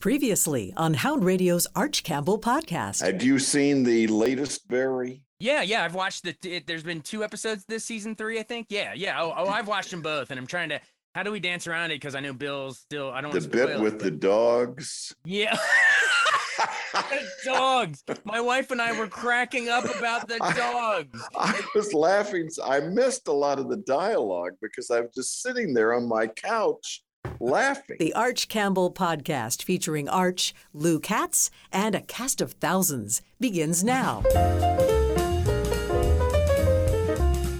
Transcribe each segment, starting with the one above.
Previously on Hound Radio's Arch Campbell podcast. Had you seen the latest Barry? Yeah, yeah, I've watched the. It, there's been two episodes this season three, I think. Yeah, yeah. Oh, oh I've watched them both, and I'm trying to. How do we dance around it? Because I know Bill's still. I don't. The bit spoil with it, the dogs. Yeah. the dogs. My wife and I were cracking up about the dogs. I was laughing. I missed a lot of the dialogue because I was just sitting there on my couch laughing. The Arch Campbell podcast featuring Arch, Lou Katz, and a cast of thousands begins now.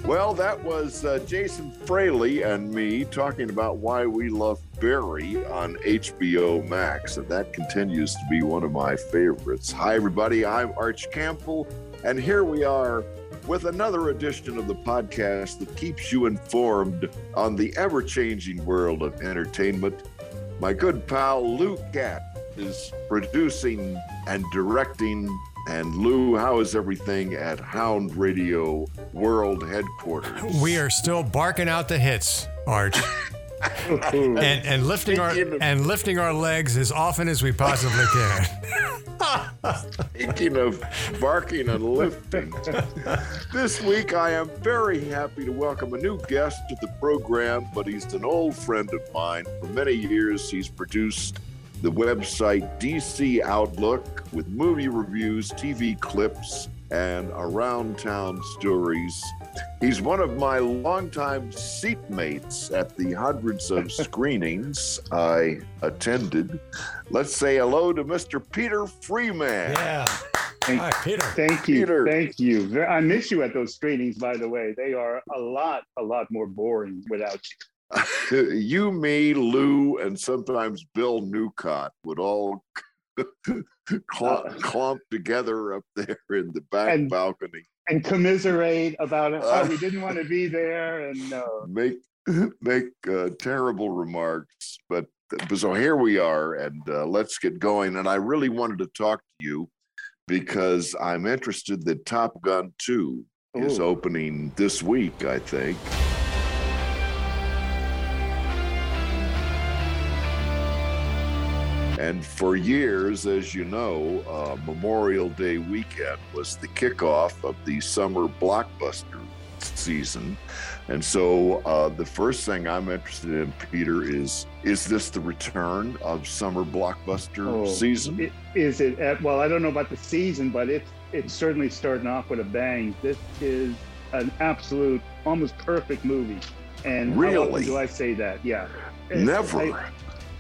Well, that was uh, Jason Fraley and me talking about why we love Barry on HBO Max, and that continues to be one of my favorites. Hi, everybody. I'm Arch Campbell, and here we are with another edition of the podcast that keeps you informed on the ever changing world of entertainment. My good pal Lou Katz is producing and directing. And Lou, how is everything at Hound Radio World Headquarters? We are still barking out the hits, Arch, and and lifting our and lifting our legs as often as we possibly can. Speaking of barking and lifting, this week I am very happy to welcome a new guest to the program, but he's an old friend of mine. For many years, he's produced the website DC Outlook with movie reviews, TV clips, and around town stories. He's one of my longtime seatmates at the hundreds of screenings I attended. Let's say hello to Mr. Peter Freeman. Yeah. Thank, Hi, Peter. thank you. Peter. Thank you. I miss you at those screenings, by the way. They are a lot, a lot more boring without you. you, me, Lou, and sometimes Bill Newcott would all clump, Uh. clump together up there in the back And- balcony. And commiserate about how Uh. we didn't want to be there. And uh, make make uh, terrible remarks. But so here we are, and uh, let's get going. And I really wanted to talk to you because I'm interested that Top Gun 2 is opening this week, I think. And for years, as you know, uh, Memorial Day weekend was the kickoff of the summer blockbuster season. And so uh, the first thing I'm interested in, Peter, is is this the return of summer blockbuster Oh, season? it, is it at, well, I don't know about the season, but it's it's certainly starting off with a bang. This is an absolute, almost perfect movie. And Really? do I say that? Yeah. Never. I-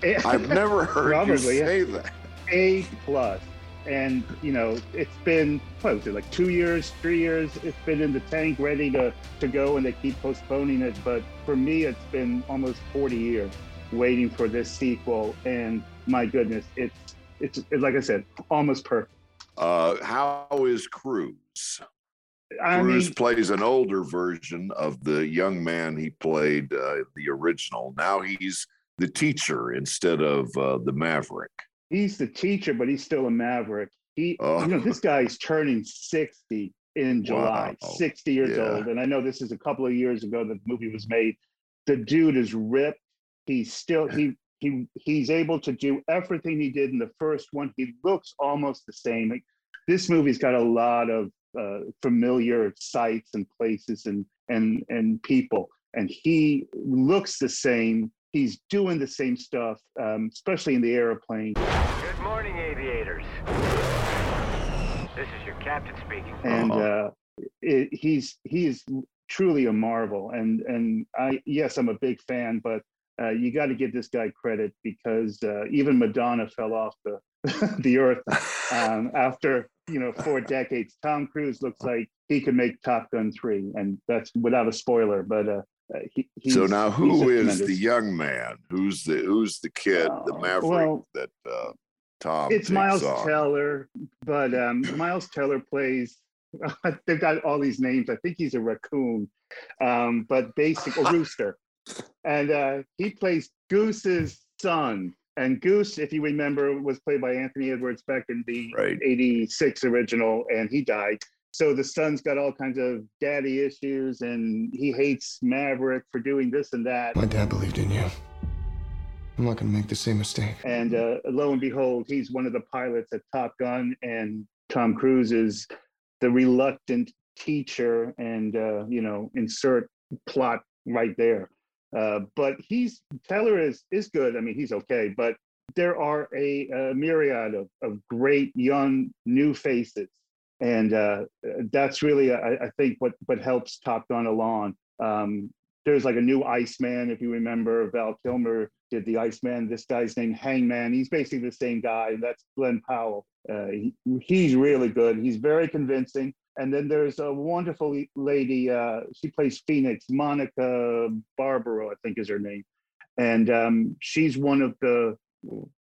I've never heard you Probably, yeah. say that. A plus. And you know, it's been what was it like two years, three years? It's been in the tank, ready to to go, and they keep postponing it. But for me, it's been almost 40 years waiting for this sequel. And my goodness, it's it's, it's like I said, almost perfect. Uh, how is Cruise? I Cruise mean, plays an older version of the young man he played uh, the original. Now he's the teacher instead of uh, the Maverick. he's the teacher, but he's still a maverick. He, Oh. you know, this guy's turning 60 in July, Wow. 60 years Yeah. old. And I know this is a couple of years ago that the movie was made. The dude is ripped. He's still he he he's able to do everything he did in the first one. He looks almost the same. This movie's got a lot of uh, familiar sights and places and and and people, and he looks the same. He's doing the same stuff, um, especially in the airplane. Good morning, aviators. This is your captain speaking. and Uh-huh. uh, it, he's he's truly a marvel. And and I yes, I'm a big fan, but uh, you got to give this guy credit because uh, even Madonna fell off the the earth um, after you know four decades. Tom Cruise looks like he could make Top Gun three, and that's without a spoiler. But uh, uh, he, so now, who is the young man? Who's the who's the kid, the Oh, Maverick well, that uh, Tom? it's Miles on? Teller, but um, Miles Teller plays. They've got all these names. I think he's a raccoon, um, but basic a rooster, and uh, he plays Goose's son. And Goose, if you remember, was played by Anthony Edwards back in the Right. '86 original, and he died. So the son's got all kinds of daddy issues, and he hates Maverick for doing this and that. My dad believed in you. I'm not going to make the same mistake. And uh, lo and behold, he's one of the pilots at Top Gun, and Tom Cruise is the reluctant teacher, and uh, you know, insert plot right there. Uh, but he's Teller is is good. I mean, he's okay, but there are a, a myriad of, of great young new faces, and uh, that's really I, I think what what helps Top Gun along. Um, there's like a new Iceman, if you remember. Val Kilmer did the Iceman. This guy's named Hangman. He's basically the same guy. That's Glen Powell. Uh, he, he's really good. He's very convincing. And then there's a wonderful lady. Uh, she plays Phoenix, Monica Barbaro, I think is her name. And um, she's one of the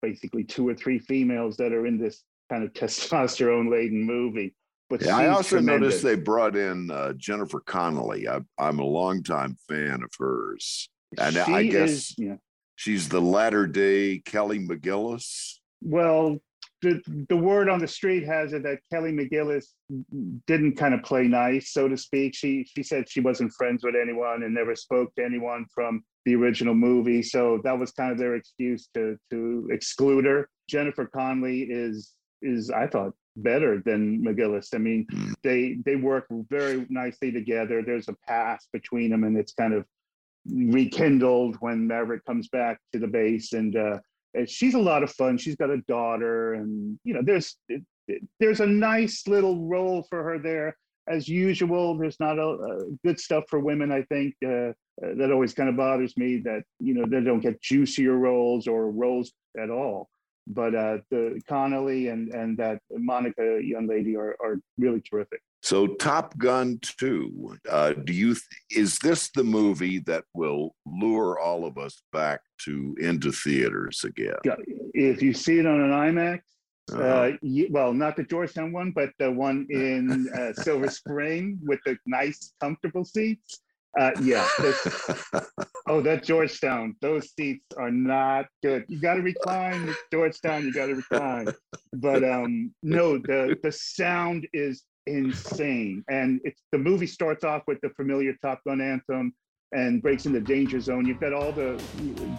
basically two or three females that are in this kind of testosterone laden movie. But Yeah, I also tremendous. noticed they brought in uh, Jennifer Connelly. I, I'm a longtime fan of hers. And I guess is, yeah. she's the latter day Kelly McGillis. Well, the the word on the street has it that Kelly McGillis didn't kind of play nice, so to speak. She she said she wasn't friends with anyone and never spoke to anyone from the original movie, so that was kind of their excuse to to exclude her. Jennifer Connelly is is I thought better than McGillis. I mean, Mm. they they work very nicely together. There's a past between them, and it's kind of rekindled when Maverick comes back to the base and. uh she's a lot of fun. She's got a daughter, and you know, there's there's a nice little role for her there. As usual, there's not a, a good stuff for women. I think uh, uh, that always kind of bothers me that you know they don't get juicier roles or roles at all. But uh, the Connelly and and that Monica young lady are are really terrific. So Top Gun 2, uh, do you th- is this the movie that will lure all of us back to into theaters again? If you see it on an IMAX, Uh-huh. Uh, ye- well, not the Georgetown one, but the one in uh, Silver Spring with the nice, comfortable seats. Uh, yeah. oh, that Georgetown, those seats are not good. You got to recline Georgetown. You got to recline. But um, no, the the sound is insane, and it's the movie starts off with the familiar Top Gun anthem and breaks into danger zone. You've got all the,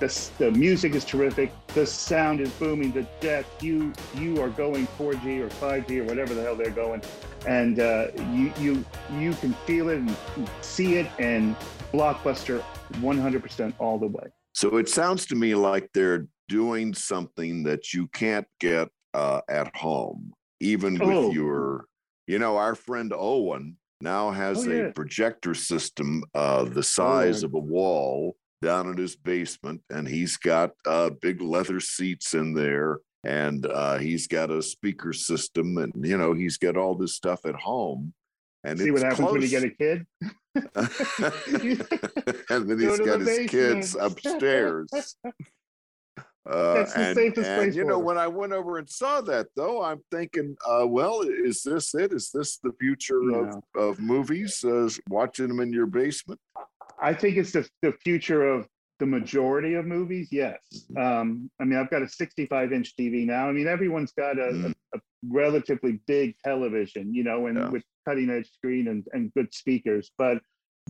the the music is terrific. The sound is booming. The death. you you are going 4G or 5G or whatever the hell they're going, and uh, you you you can feel it and see it and blockbuster 100% all the way. So it sounds to me like they're doing something that you can't get uh, at home, even with Oh. your, you know, our friend Owen now has Oh, a projector system uh, the size yeah. of a wall down in his basement, and he's got uh, big leather seats in there, and uh, he's got a speaker system, and you know, he's got all this stuff at home. And see what happens when you get a kid. and then Go he's got the his kids upstairs. Uh, That's the and, safest and, place you for know, them. when I went over and saw that, though, I'm thinking, uh, well, is this it? Is this the future of, of movies? Uh, watching them in your basement? I think it's the, the future of the majority of movies. Yes. Mm-hmm. Um, I mean, I've got a 65 inch TV now. I mean, everyone's got a, Mm. a, a relatively big television, you know, and Yeah. with cutting edge screen and, and good speakers. But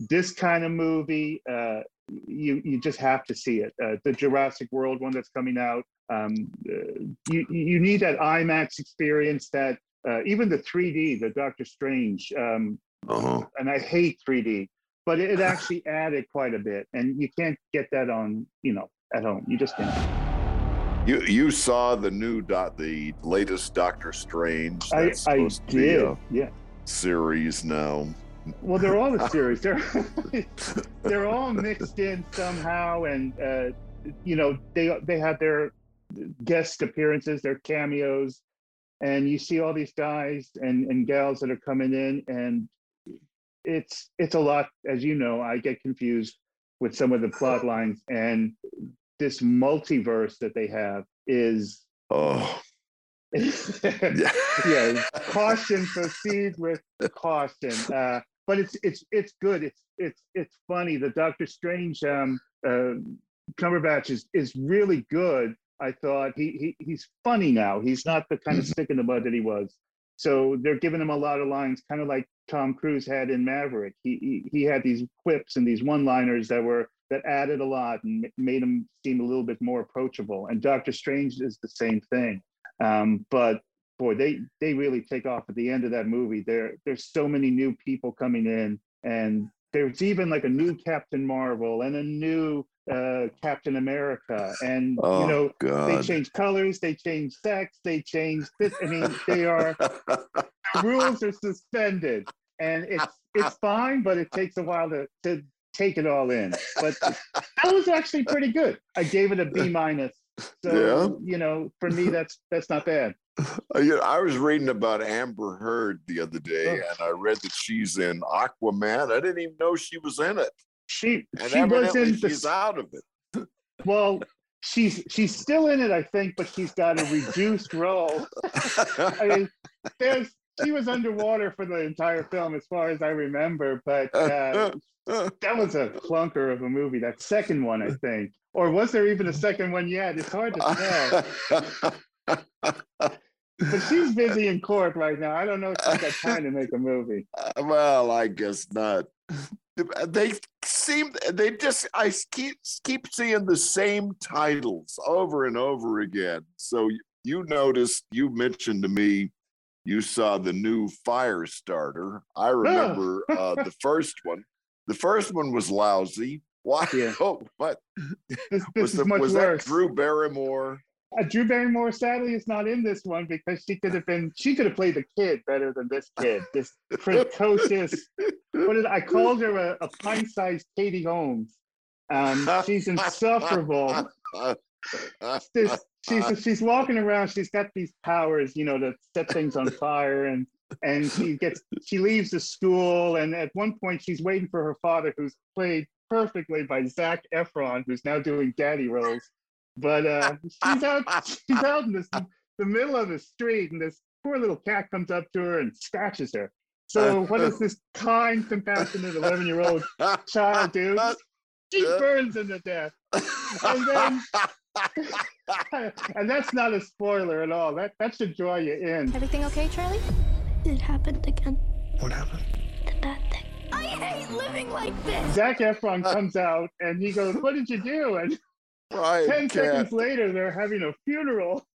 this kind of movie, uh, you you just have to see it. Uh, the Jurassic World one that's coming out. Um, uh, you you need that IMAX experience. That uh, even the 3D, the Doctor Strange. Um, Uh-huh. and I hate 3D, but it actually added quite a bit, and you can't get that on, you know, at home. You just can't. You you saw the new dot the latest Doctor Strange. I, That's I supposed to be did, a yeah. series now. Well, they're all a series. They're they're all mixed in somehow, and uh, you know they they have their guest appearances, their cameos, and you see all these guys and and gals that are coming in, and it's it's a lot. As you know, I get confused with some of the plot lines, and this multiverse that they have is Oh, yeah. yeah, caution proceed with caution. Uh, but it's it's it's good. It's it's it's funny. The Doctor Strange um, uh, Cumberbatch is is really good. I thought he, he he's funny now. He's not the kind of stick in the mud that he was. So they're giving him a lot of lines, kind of like Tom Cruise had in Maverick. He he, he had these quips and these one-liners that were that added a lot and made him seem a little bit more approachable. And Doctor Strange is the same thing. Um, but boy, they they really take off at the end of that movie. There there's so many new people coming in, and there's even like a new Captain Marvel and a new uh, Captain America, and Oh, you know they change colors, they change sex, they change this. I mean, they are the rules are suspended, and it's it's fine, but it takes a while to to take it all in. But that was actually pretty good. I gave it a B minus. So you know, for me, that's that's not bad. Uh, I was reading about Amber Heard the other day, Oh. and I read that she's in Aquaman. I didn't even know she was in it, She and she was in the she's out of it. well. She's she's still in it, I think, but she's got a reduced role. I mean, there's she was underwater for the entire film, as far as I remember. But uh, that was a clunker of a movie. That second one, I think, or was there even a second one yet? It's hard to tell. But she's busy in court right now. I don't know if she's got time to make a movie. well, I guess not. They seem they just I keep keep seeing the same titles over and over again. So you noticed you mentioned to me you saw the new Firestarter. I remember uh, the first one. The first one was lousy. Why? Yeah. Oh, This, was, the, was that? Drew Barrymore. Uh, Drew Barrymore sadly is not in this one because she could have been she could have played the kid better than this kid. This precocious. What did I called her a, a pint-sized Katie Holmes. Um, she's insufferable. This, she's uh, she's walking around. She's got these powers, you know, to set things on fire, and and she gets she leaves the school, and at one point she's waiting for her father, who's played perfectly by Zac Efron, who's now doing daddy roles. But uh, she's out she's out in this the middle of the street, and this poor little cat comes up to her and scratches her. So uh, what does uh, this kind, compassionate eleven year old child do? She burns him to death. And then and that's not a spoiler at all. That that should draw you in. Everything okay, Charlie? It happened again. What happened? The bad thing. I hate living like this. Zac Efron comes out and he goes, "What did you do?" And right, ten cat. seconds later, they're having a funeral.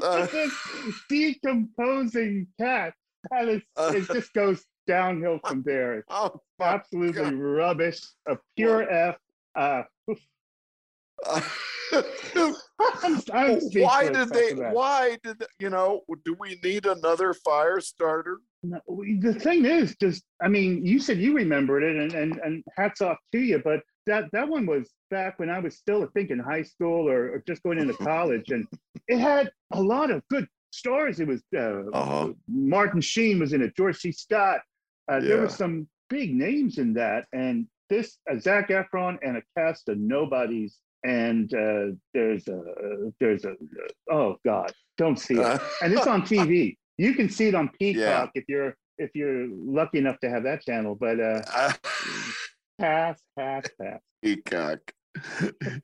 Uh, this decomposing cat, and it's, it just goes downhill from there. It's oh, absolutely God. rubbish. A pure F. Uh, I'm, I'm why did they? Why did you know? Do we need another Firestarter? No, the thing is, just I mean, you said you remembered it, and and and hats off to you. But that that one was back when I was still, I think, in high school or, or just going into college, and it had a lot of good stars. It was uh, Uh-huh. Martin Sheen was in it, George C. Scott. Uh, There were some big names in that, and this uh, Zac Efron and a cast of nobodies. And uh, there's a there's a oh god, don't see it and it's on TV. You can see it on Peacock if you're if you're lucky enough to have that channel. But uh, pass, pass, pass. Peacock.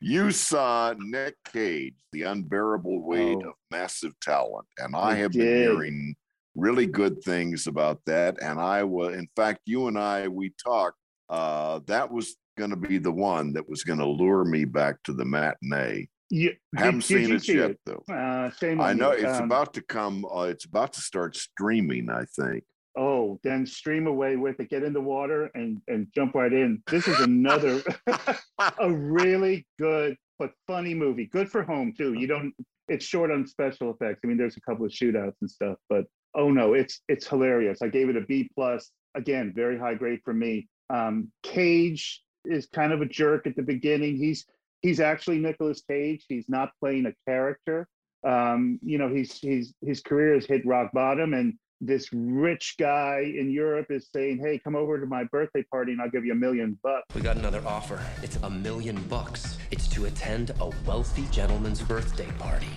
You saw Nick Cage, the unbearable weight Oh. of massive talent, and I have been hearing really good things about that. And I will, in fact, you and I we talked. Uh, that was going to be the one that was going to lure me back to the matinee. You Haven't did, did seen you it yet, it? though. Uh, I know you. it's Um, about to come. Uh, it's about to start streaming. I think. Oh, then stream away with it. Get in the water and and jump right in. This is another a really good but funny movie. Good for home too. You don't. It's short on special effects. I mean, there's a couple of shootouts and stuff, but oh no, it's it's hilarious. I gave it a B plus. Again, very high grade for me. Um, Cage is kind of a jerk at the beginning. He's he's actually Nicolas Cage. He's not playing a character. Um, you know, he's he's his career has hit rock bottom, and this rich guy in Europe is saying, "Hey, come over to my birthday party, and I'll give you a million bucks." We got another offer. It's a million bucks. It's to attend a wealthy gentleman's birthday party.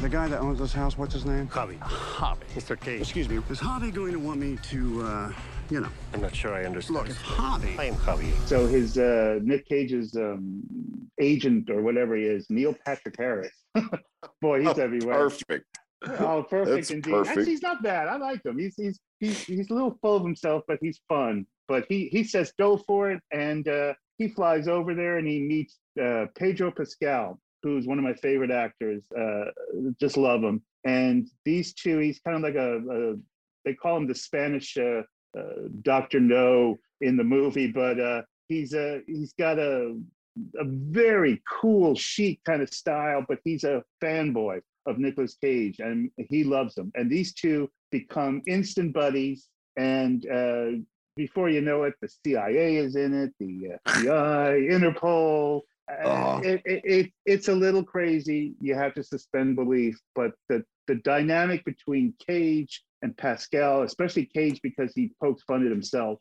The guy that owns this house, what's his name? Javi. Javi. Mr. Cage. Excuse me, is Javi going to want me to, uh, you know? I'm not sure I understand. Look, if Javi... I am Javi. So his uh, Nick Cage's um, agent or whatever he is, Neil Patrick Harris. Boy, he's Oh, everywhere. Perfect. Oh, perfect That's indeed. perfect. Actually, he's not bad. I like him. He's he's he's he's a little full of himself, but he's fun. But he he says go for it, and uh, he flies over there and he meets uh, Pedro Pascal, who's one of my favorite actors. Uh, just love him. And these two, he's kind of like a, a they call him the Spanish uh, Doctor No in the movie, but uh, he's a he's got a a very cool, chic kind of style, but he's a fanboy of Nicolas Cage and he loves him. And these two become instant buddies. And uh, before you know it, the CIA is in it, the FBI, Interpol. Uh-huh. it, it, it, it's a little crazy. You have to suspend belief, but the, the dynamic between Cage and Pascal, especially Cage because he pokes fun at himself,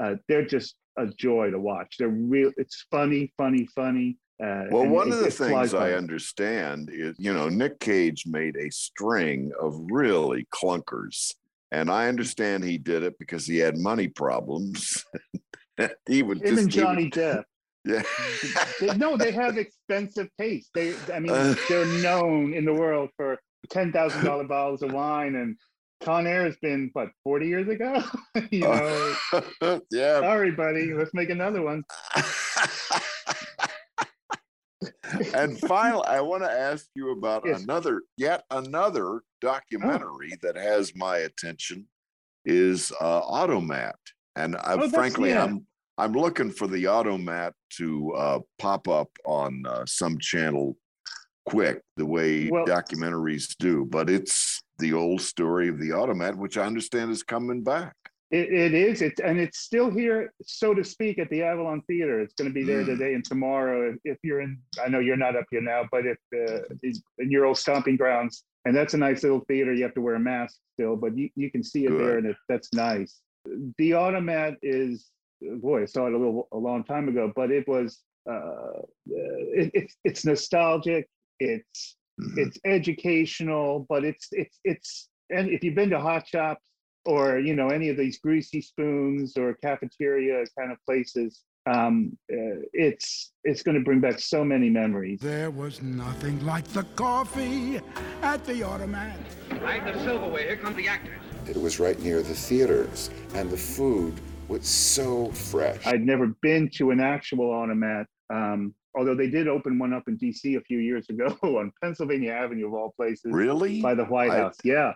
uh, they're just a joy to watch. They're real. It's funny, funny, funny. Uh, Well, one it- of the it things I understand is, you know, Nick Cage made a string of really clunkers. And I understand he did it because he had money problems. he would Him just and he would- Johnny Depp. yeah. They, no, they have expensive taste. They, I mean, they're known in the world for ten thousand dollar bottles of wine, and Con Air has been what forty years ago. you know, yeah. sorry, buddy. Let's make another one. and finally, I want to ask you about Yes. another, yet another documentary that has my attention is uh, Automat, and I, Oh, frankly, yeah. I'm I'm looking for the Automat to uh, pop up on uh, some channel quick, the way Well- documentaries do. But it's the old story of the Automat, which I understand is coming back. It, it is. It's and it's still here, so to speak, at the Avalon Theater. It's going to be there Mm. today and tomorrow. If, if you're in, I know you're not up here now, but if uh, in your old stomping grounds, and that's a nice little theater. You have to wear a mask still, but you, you can see it there, and it, that's nice. The Automat is, boy, I saw it a little a long time ago, but it was, uh, it, it's it's nostalgic. It's Mhm. it's educational, but it's it's it's and if you've been to hot shops or you know any of these greasy spoons or cafeteria kind of places, um, uh, it's it's going to bring back so many memories. There was nothing like the coffee at the automat. Right the silverware. Here come the actors. It was right near the theaters, and the food was so fresh. I'd never been to an actual automat, um, although they did open one up in D.C. a few years ago on Pennsylvania Avenue of all places. Really? by the White I- House. Yeah,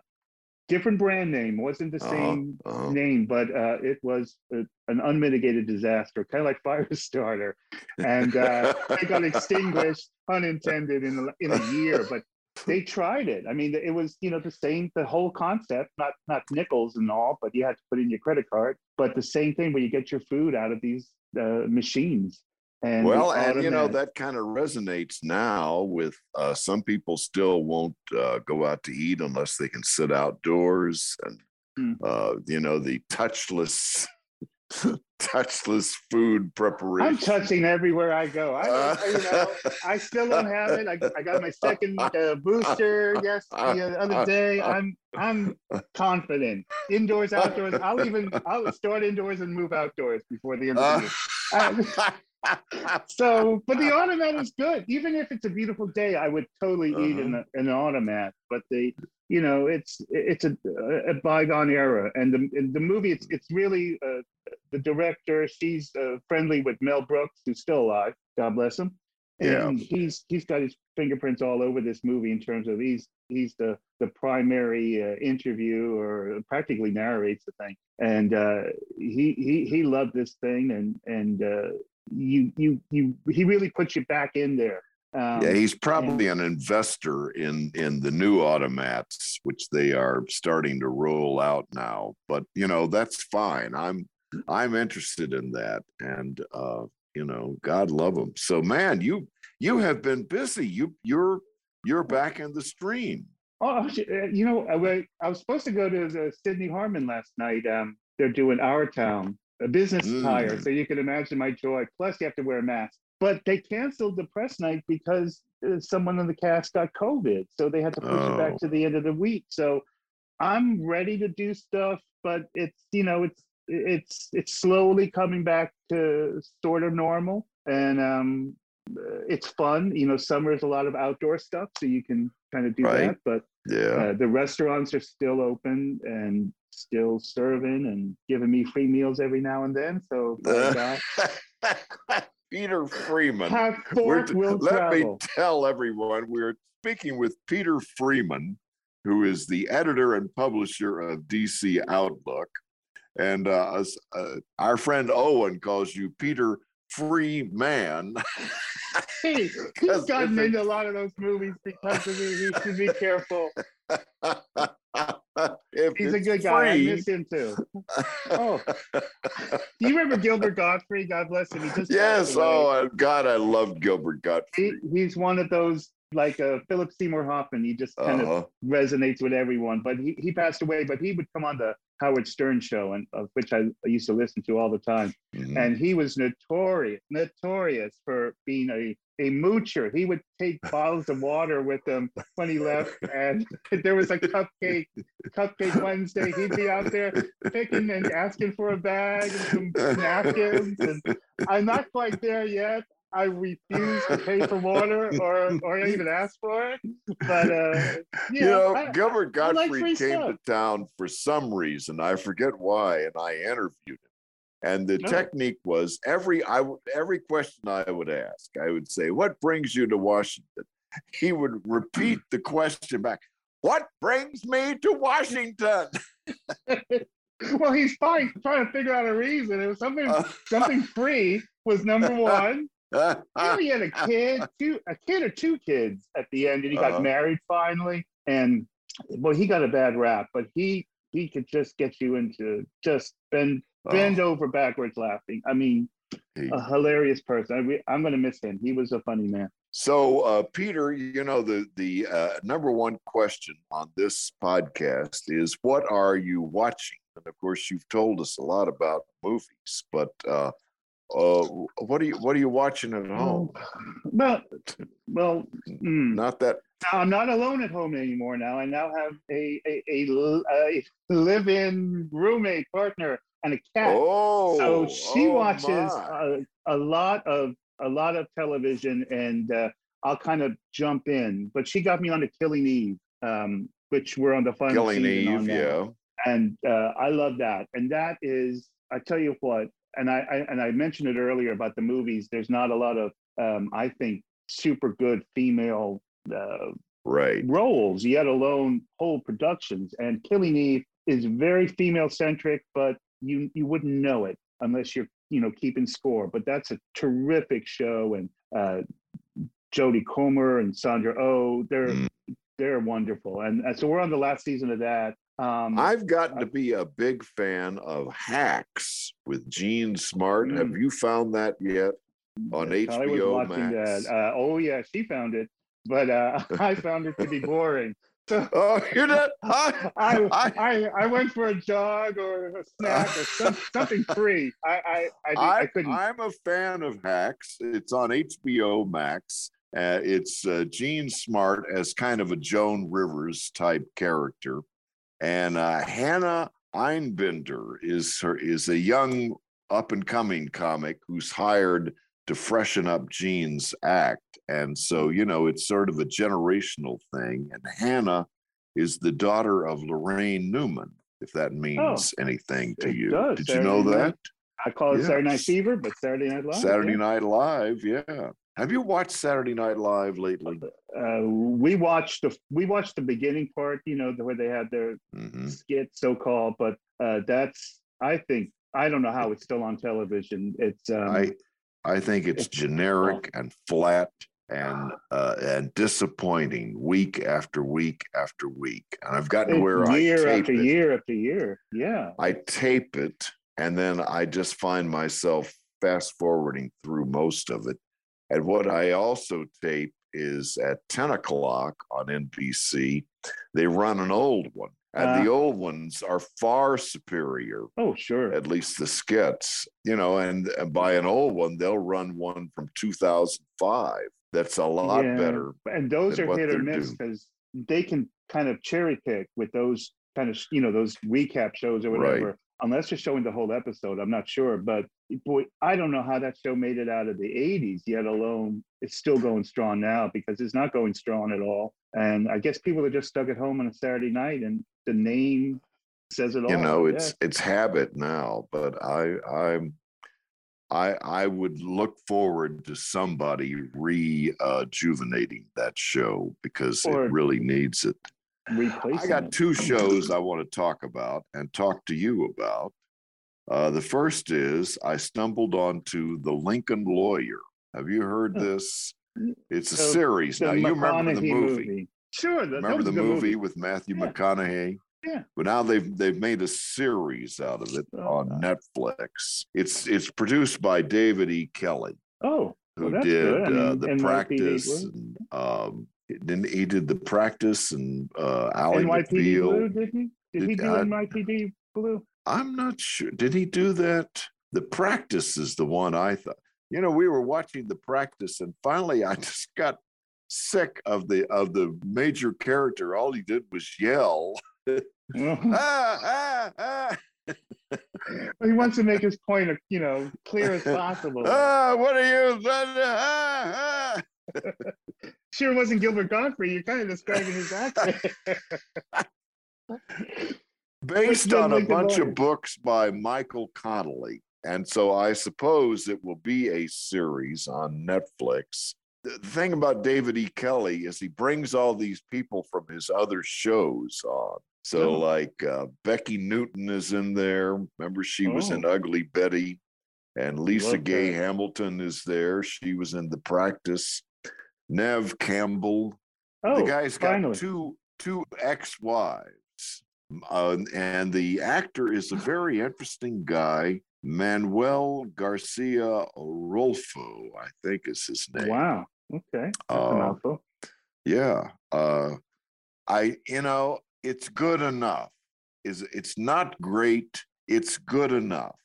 different brand name, wasn't the Uh-huh, same uh-huh. name, but uh, it was a, an unmitigated disaster, kind of like Firestarter, and uh, it got extinguished, unintended, in a, in a year. But they tried it. I mean, it was you know the same, the whole concept, not not nickels and all, but you had to put in your credit card, but the same thing where you get your food out of these uh, machines. And well, and you know that kind of resonates now with uh, some people still won't uh, go out to eat unless they can sit outdoors, and Hmm. uh, you know the touchless, touchless food preparation. I'm touching everywhere I go. I, I- you know, I still don't have it. I, I got my second uh, booster. Yes, the other day. I'm I'm confident. Indoors, outdoors. I'll even I'll start indoors and move outdoors before the end of the year. So, but the automat is good. Even if it's a beautiful day, I would totally eat in, a, in an automat. But the, you know, it's it's a, a bygone era, and the and the movie it's it's really uh, the director. She's uh, friendly with Mel Brooks, who's still alive. God bless him. Yeah. He's he's got his fingerprints all over this movie in terms of he's he's the the primary uh, interview or practically narrates the thing, and uh, he he he loved this thing, and and uh, you you you he really puts you back in there. Um, yeah, he's and- probably an investor in in the new automats, which they are starting to roll out now. But you know that's fine. I'm I'm interested in that, and uh, you know, God love him. So, man, you you have been busy. You you're you're back in the stream. Oh, uh, you know, I, I was supposed to go to the Sidney Harman last night. Um, they're doing Our Town, a business Mm. tire. So you can imagine my joy. Plus, you have to wear a mask. But they canceled the press night because uh, someone in the cast got COVID. So they had to push it Oh. back to the end of the week. So I'm ready to do stuff, but it's, you know, it's, it's, it's slowly coming back to sort of normal. And um, it's fun. You know, summer is a lot of outdoor stuff. So you can kind of do Right. that. But Yeah. uh, the restaurants are still open and still serving and giving me free meals every now and then. So thank Peter Freeman. Have fork We're- will let me tell everyone we're speaking with Peter Freeman, who is the editor and publisher of DC Outlook. And uh, uh, our friend Owen calls you Peter Freeman. Hey, he's gotten into a lot of those movies because of me. He should be careful. He's a good guy. I miss him too. Oh, do you remember Gilbert Gottfried? God bless him. He just yes. Oh, God, I love Gilbert Gottfried. he, he's one of those like uh, Philip Seymour Hoffman. He just kind Uh-huh. of resonates with everyone. But he, he passed away. But he would come on the Howard Stern show, and of which I, used to listen to all the time. Mhm. And he was notorious, notorious for being a a moocher. He would take bottles of water with him when he left, and there was a cupcake, cupcake Wednesday. He'd be out there picking and asking for a bag and some napkins. And I'm not quite there yet. I refuse to pay for water or or even ask for it. But uh, yeah, you know, I- Gilbert I like Gottfried came stuff. to town for some reason. I forget why, and I interviewed him. And the Oh. technique was every I every question I would ask, I would say, "What brings you to Washington?" He would repeat the question back, "What brings me to Washington?" well, he's fine trying to figure out a reason. It was something Uh, something free was number one. You he had a kid, two a kid or two kids at the end, and he got Uh-huh. married finally. And well, he got a bad rap, but he he could just get you into just bend bend over backwards laughing. I mean, He- a hilarious person. I I'm going to miss him. He was a funny man. So, uh, Peter, you know the the uh, number one question on this podcast is, "What are you watching?" And of course, you've told us a lot about movies, but uh, uh, what are you what are you watching at home? Well, well, mm, Not that I'm not alone at home anymore. Now I now have a a a live-in roommate partner and a cat. oh, so she oh watches a, a lot of a lot of television and uh, i'll kind of jump in but she got me on onto killing eve um, which we're on the final Killing Eve, yeah. and uh, i love that and that is i tell you what and I, I and i mentioned it earlier about the movies there's not a lot of um, i think super good female uh, Right. roles, yet alone whole productions. And Killing Eve is very female centric, but you you wouldn't know it unless you're you know keeping score. But that's a terrific show, and uh, Jodie Comer and Sandra Oh, they're Mm. they're wonderful. And, and so we're on the last season of that. Um, I've gotten to be a big fan of Hacks with Jean Smart. Have Mm. you found that yet on I was HBO watching Max? that. Uh, oh yeah, she found it, but uh, I found it to be boring. So oh, you're not. I, I, I- I went for a jog or a snack or some, something free. I, I, I, I, I couldn't. I'm a fan of Hacks. It's on HBO Max. Uh, it's uh, Jean Smart as kind of a Joan Rivers type character, and uh, Hannah Einbinder is her is a young up and coming comic who's hired to freshen up Jean's act, and so you know it's sort of a generational thing. And Hannah is the daughter of Laraine Newman, if that means anything to Oh, you. does, Did you know that? Night- I call it Saturday Night Fever, but Saturday Night Live. Saturday yeah. Night Live, yeah. Have you watched Saturday Night Live lately? Uh, we watched the we watched the beginning part, you know, where they had their hmm skit, so called. But uh, that's I think I don't know how it's still on television. It's um, I I think it's generic and flat and uh, and disappointing week after week after week. And I've gotten to it's where I year tape after it. year after year. Yeah. I tape it and then I just find myself fast forwarding through most of it. And what I also tape is at 10 o'clock on NBC, they run an old one. And the Uh. old ones are far superior, Oh sure. at least the skits, you know, and, and by an old one, they'll run one from 2005 that's a lot Yeah, better. And those are hit or miss because they can kind of cherry pick with those kind of you know those recap shows or Right. Unless they're showing the whole episode, I'm not sure. But boy, I don't know how that show made it out of the 80s, yet alone it's still going strong now because it's not going strong at all. And I guess people are just stuck at home on a Saturday night, and the name says it all. you know it's guess. it's habit now but i i'm I I would look forward to somebody rejuvenating that show because Or it really needs it. Replacing I got it. two shows I want to talk about and talk to you about. Uh, the first is I stumbled onto The Lincoln Lawyer. Have you heard this? It's a The- series. Now you remember the McConaughey movie. Sure, that, Remember the good movie, with Matthew Yeah. McConaughey? Yeah. But now they've they've made a series out of it Oh, on Netflix. It's it's produced by David E. Kelley, Oh, who well, that's did uh, the practice. And, um, then he did the practice and uh, Ally NYPD McBeal. Blue, did he? Did, he do uh, NYPD Blue? I'm not sure. Did he do that? The practice is the one I thought. You know, we were watching the practice, and finally, I just got sick of the of the major character. All he did was yell. ah, ah, ah. he wants to make his point, you know, clear as possible. Ah, what are you? Ah, ah. Sure wasn't Gilbert Gottfried. You're kind of describing his accent. Based on a bunch of books by Michael Connelly. And so I suppose it will be a series on Netflix. The the thing about David E. Kelley is he brings all these people from his other shows on. So, Oh. like uh, Becki Newton is in there. Remember, she was in Oh. Ugly Betty. And Lisa Gay her. Hamilton is there. She was in The Practice. Neve Campbell, oh, the guy's got finally. two two ex-wives uh, and the actor is a very interesting guy manuel garcia rolfo i think is his name Wow. Okay. Uh, yeah uh i you know it's good enough is it's not great it's good enough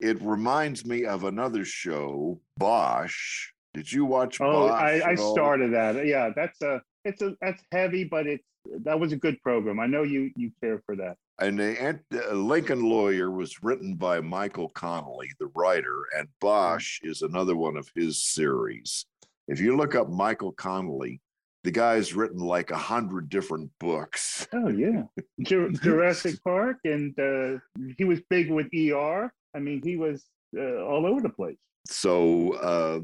it reminds me of another show bosch did you watch Oh, bosch I, I started that. Yeah, that's a it's a that's heavy, but it's that was a good program. I know you you care for that. and the uh, Lincoln Lawyer was written by Michael Connelly, the writer, and Bosch is another one of his series. If you look up Michael Connelly, the guy's written like a hundred different books. Oh yeah, Ju- Jurassic Park, and uh, he was big with ER. I mean, he was uh, all over the place. So uh,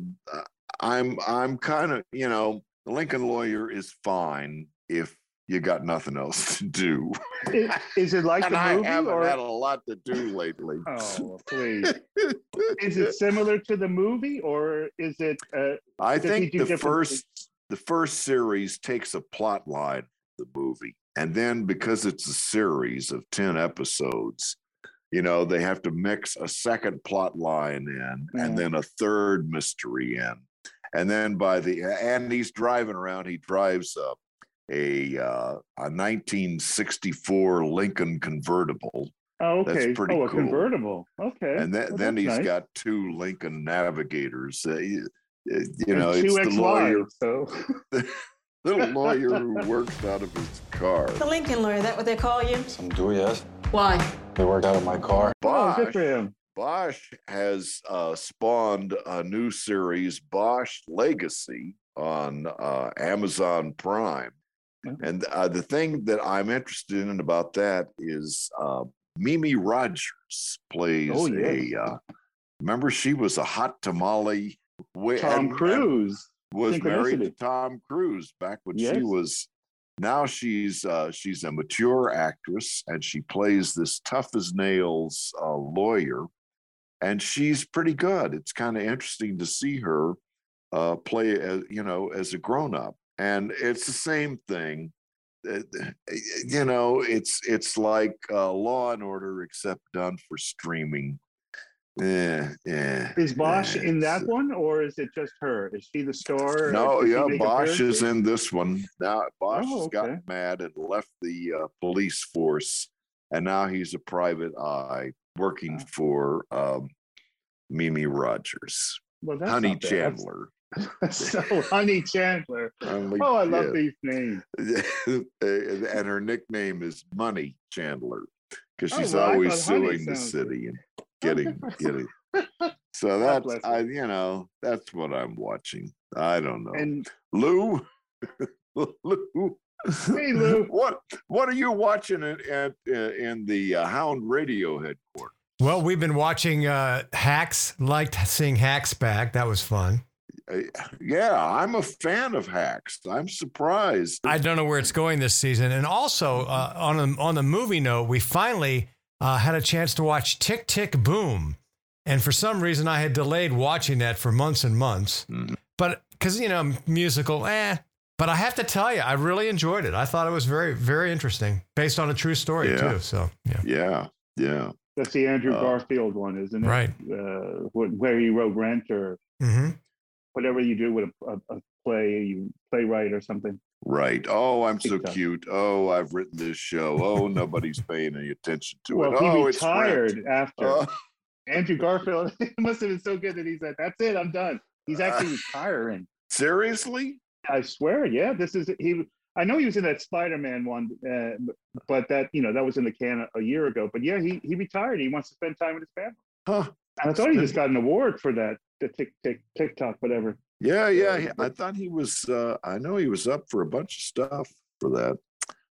I'm I'm kind of you know the Lincoln Lawyer is fine if you got nothing else to do. Is, is it like and the I movie, haven't or had a lot to do lately. oh please? is it similar to the movie, or is it? Uh, I think the different first the first series takes a plot line the movie, and then because it's a series of ten episodes, you know they have to mix a second plot line in, and then a third mystery in, and then by the and he's driving around. He drives a a uh, a 1964 Lincoln convertible, oh, That's okay. pretty oh, a cool. convertible. Okay. and then Well, then he's nice. got two Lincoln Navigators. Uh, you, uh, And know, it's the lawyer ex-wives, So little lawyer who works out of his car. The Lincoln lawyer, that what they call you? Some do, yes. Why? They worked out of my car. oh, good for him. Bosch has uh, spawned a new series, Bosch Legacy, on uh, Amazon Prime. Oh. And uh, the thing that I'm interested in about that is uh, Mimi Rogers plays Oh, yeah. a. Uh, remember, she was a hot tamale. wi- Tom and- and Cruise. was married to Tom Cruise back when she was. Now she's uh, she's a mature actress and she plays this tough as nails uh, lawyer, and she's pretty good. It's kind of interesting to see her uh, play as you know as a grown up, and it's the same thing. Uh, You know, it's it's like uh, Law and Order except done for streaming. Yeah, yeah. Is Bosch yeah, in that one, or is it just her? Is she the star? no, yeah, Bosch is in this one. Now Bosch Oh, has okay. gotten mad and left the uh, police force, and now he's a private eye working Ah. for um, Mimi Rogers, Well, that's Honey not bad. That's- Chandler. so Honey Chandler. Honey- Oh, I love yeah. these names. and her nickname is Money Chandler because Oh, she's well, always suing the city and Oh, getting getting. So that's bless. I you know that's what I'm watching. I don't know. And Lou, Lou, Hey, Lou. what what are you watching at, at uh, in the uh, Hound Radio headquarters? Well, we've been watching uh, Hacks. Liked seeing Hacks back. That was fun. Uh, yeah, I'm a fan of Hacks. I'm surprised. I don't know where it's going this season. And also uh, on a, on the movie note, we finally uh, had a chance to watch Tick Tick Boom, and for some reason I had delayed watching that for months and months. Mhm. But because you know musical, eh. But I have to tell you, I really enjoyed it. I thought it was very very interesting, based on a true story Yeah. too. So yeah, Yeah, yeah. That's the Andrew Uh, Garfield one, isn't it? Right. Uh, where he wrote Rent or hmm whatever you do with a, a, a play, you playwright or something. Right. Oh, I'm so cute. Oh, I've written this show. Oh, nobody's paying any attention to Well, it. he oh, it's retired Rent. after Oh, Andrew Garfield. It must have been so good that he said, "That's it, I'm done." He's actually retiring. seriously? I swear, yeah. This is he. I know he was in that Spider-Man one, uh, but that you know that was in the can a year ago. But yeah, he he retired. He wants to spend time with his family. Huh. And I thought he just got an award for that. The tick tick TikTok, whatever. Yeah, yeah. I thought he was. Uh, I know he was up for a bunch of stuff for that.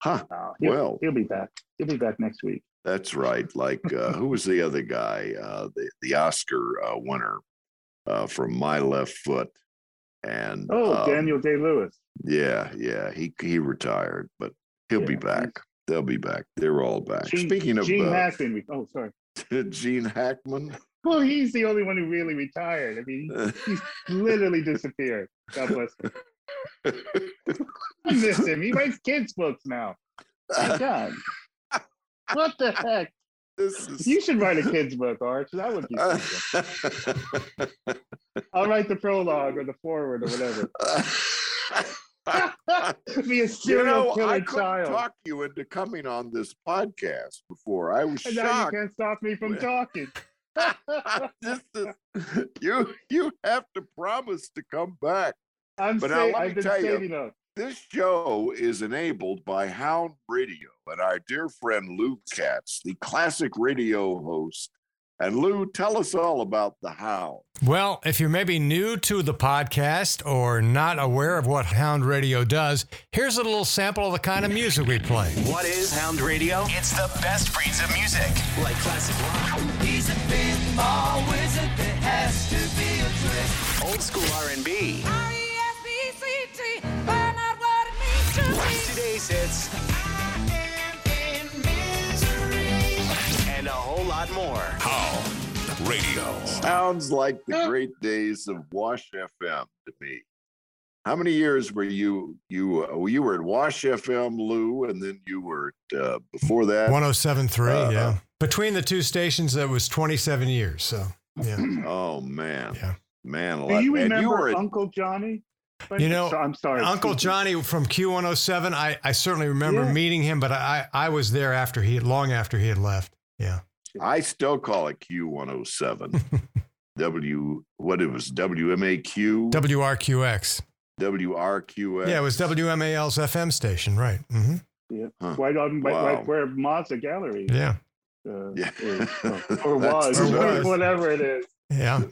Huh. Uh, he'll, Well. he'll be back. He'll be back next week. That's right. Like uh, who was the other guy? Uh, the the Oscar uh, winner uh, from My Left Foot. And Oh, um, Daniel Day Lewis. Yeah, yeah. He he retired, but he'll be back. They'll be back. They're all back. Gene, Speaking of Gene uh, Hackman. Oh, sorry. Gene Hackman. Well, he's the only one who really retired. I mean, he's literally disappeared. God bless him. I miss him. He writes kids' books now. My God. What the heck? This is You should write a kids' book, Arch. That would be uh, something. I'll write the prologue or the forward or whatever. be a serial you know, killer I couldn't child. talk you into coming on this podcast before. I was and now you shocked. can't stop me from talking. this is, you you have to promise to come back. I'm But now saying, let I've been tell you, saving up. This show is enabled by Hound Radio and our dear friend Lou Katz, the classic radio host. And Lou, tell us all about the Hound. Well, if you're maybe new to the podcast or not aware of what Hound Radio does, here's a little sample of the kind of music we play. What is Hound Radio? It's the best breeds of music, like classic rock. He's a big ball wizard. There has to be a trick. Old school R&B. Today's hits. And a whole lot more. Hound Radio. Sounds like the great days of Wash FM to me. How many years were you you uh, you were at Wash FM, Lou, and then you were at, uh, before that? 1073, Uh, yeah. Between the two stations, that was 27 years. So, yeah. Oh man, Yeah. man, Do you remember you were at, Uncle Johnny? You know, So- I'm sorry. Uncle. Johnny from Q107, I, I certainly remember Yeah. meeting him, but I, I was there after he, long after he had left. Yeah. I still call it Q107. W what it was WMAQ WRQX. WRQX. Yeah, it was WMAL's FM station, right? Mm-hmm. Yeah. Huh. Right on, right, Wow. right where Mazza Gallerie Yeah. uh, Yeah. is, or, or was, or whatever it is. Yeah.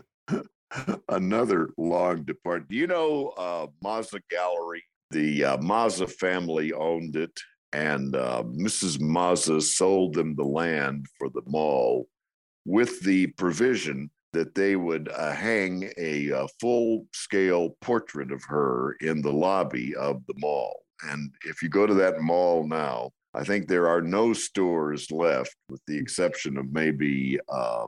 Another long depart. Do you know uh, Mazza Gallerie? The uh, Mazza family owned it, and uh, Mrs. Mazza sold them the land for the mall with the provision that they would uh, hang a, uh full scale portrait of her in the lobby of the mall. And if you go to that mall now, I think there are no stores left, with the exception of maybe uh,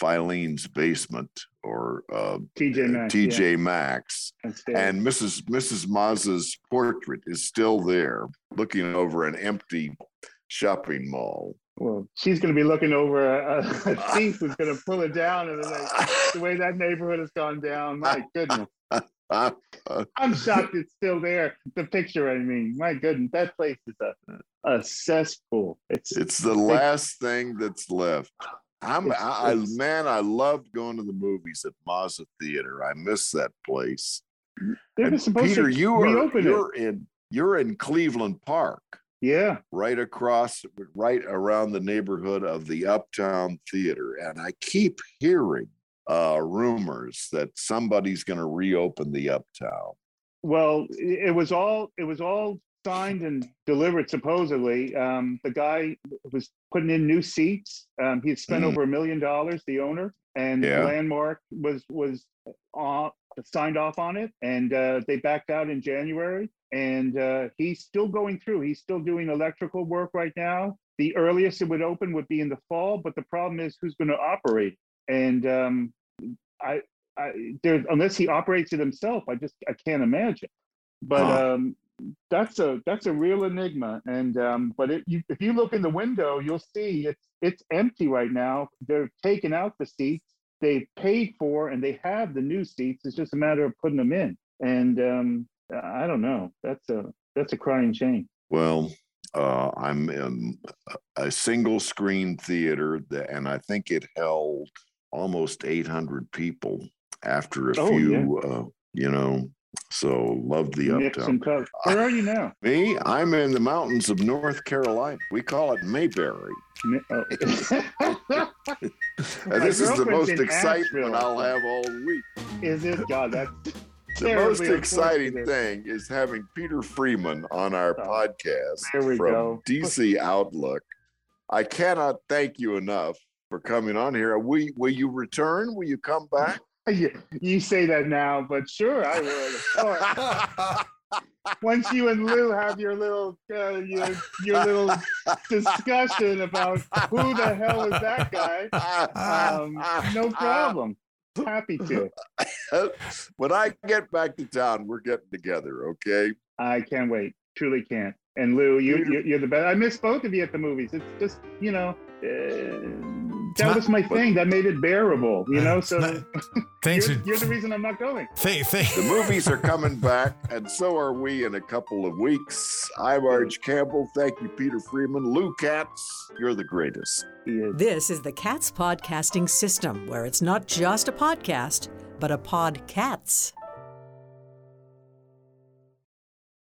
Filene's basement or uh, TJ Maxx. TJ yeah. Maxx. And Mrs. Mrs. Mazza's portrait is still there, looking over an empty shopping mall. well, she's going to be looking over a, a thief who's going to pull it down, and like, the way that neighborhood has gone down. My goodness, Uh, I'm shocked it's still there. The picture, I mean, my goodness, that place is a a cesspool. It's it's the last thing that's left. I'm, It's- I, I, man, I loved going to the movies at Mazza Theater. I miss that place. they were And supposed Peter, to you are you're in you're in Cleveland Park. Yeah, right across, right around the neighborhood of the Uptown Theater. And I keep hearing uh, rumors that somebody's going to reopen the Uptown. well, it it was all it was all signed and delivered supposedly. Um, the guy was putting in new seats. Um, he had spent Mm. over a million dollars, the owner, and Yeah. Landmark was was off, signed off on it, and uh, they backed out in January. And uh, he's still going through. He's still doing electrical work right now. The earliest it would open would be in the fall, but the problem is who's going to operate. And um, I, I there unless he operates it himself, I just I can't imagine. But Huh. um, that's a that's a real enigma. And um, but it, you, if you look in the window, you'll see it's it's empty right now. They're taking out the seats they paid for, and they have the new seats. It's just a matter of putting them in. And um, I don't know. That's a that's a crying shame. Well, uh, I'm in a single screen theater, that, and I think it held almost 800 people after a Oh, few, uh, you know. So loved the uptown. Where are you now? Me, I'm in the mountains of North Carolina. We call it Mayberry. Oh. And this is the most excitement Asheville. I'll have all week. Is it? God, that's The most exciting thing is having Peter Freeman on our oh, podcast from go. DC Outlook. I cannot thank you enough for coming on here. Will, will you return? Will you come back? You, you say that now, but sure, I course. Once you and Lou have your little uh, your, your little discussion about who the hell is that guy, um, no problem. Happy to. when I get back to town, we're getting together, okay? I can't wait. Truly can't. And Lou, you, you you're the best. I miss both of you at the movies. It's just you know. Uh, that not- was my thing. That made it bearable, you know. So Thanks. you're, you're the reason I'm not going. Th- th- The movies are coming back, and so are we in a couple of weeks. I'm Arch Campbell. Thank you, Peter Freeman. Lou Katz, you're the greatest. This is the Cats Podcasting System, where it's not just a podcast, but a podcats.